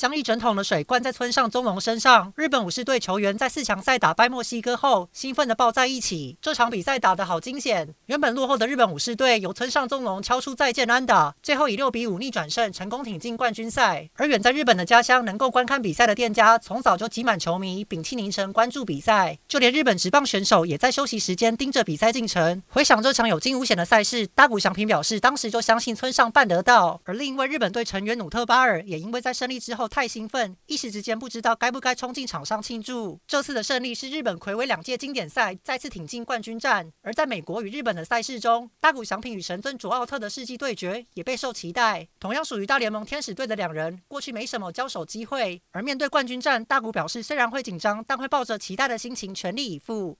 将一整桶的水灌在村上宗隆身上。日本武士队球员在四强赛打败墨西哥后，兴奋地抱在一起。这场比赛打得好惊险，原本落后的日本武士队由村上宗隆敲出再见安打，最后以六比五逆转胜，成功挺进冠军赛。而远在日本的家乡，能够观看比赛的店家，从早就挤满球迷，屏气凝神关注比赛。就连日本职棒选手也在休息时间盯着比赛进程。回想这场有惊无险的赛事，大谷翔平表示，当时就相信村上办得到。而另一位日本队成员努特巴尔也因为在胜利之后。太兴奋，一时之间不知道该不该冲进场上庆祝。这次的胜利是日本魁违两届经典赛再次挺进冠军战。而在美国与日本的赛事中，大谷翔平与神尊卓奥特的世纪对决也备受期待。同样属于大联盟天使队的两人，过去没什么交手机会。而面对冠军战，大谷表示虽然会紧张，但会抱着期待的心情全力以赴。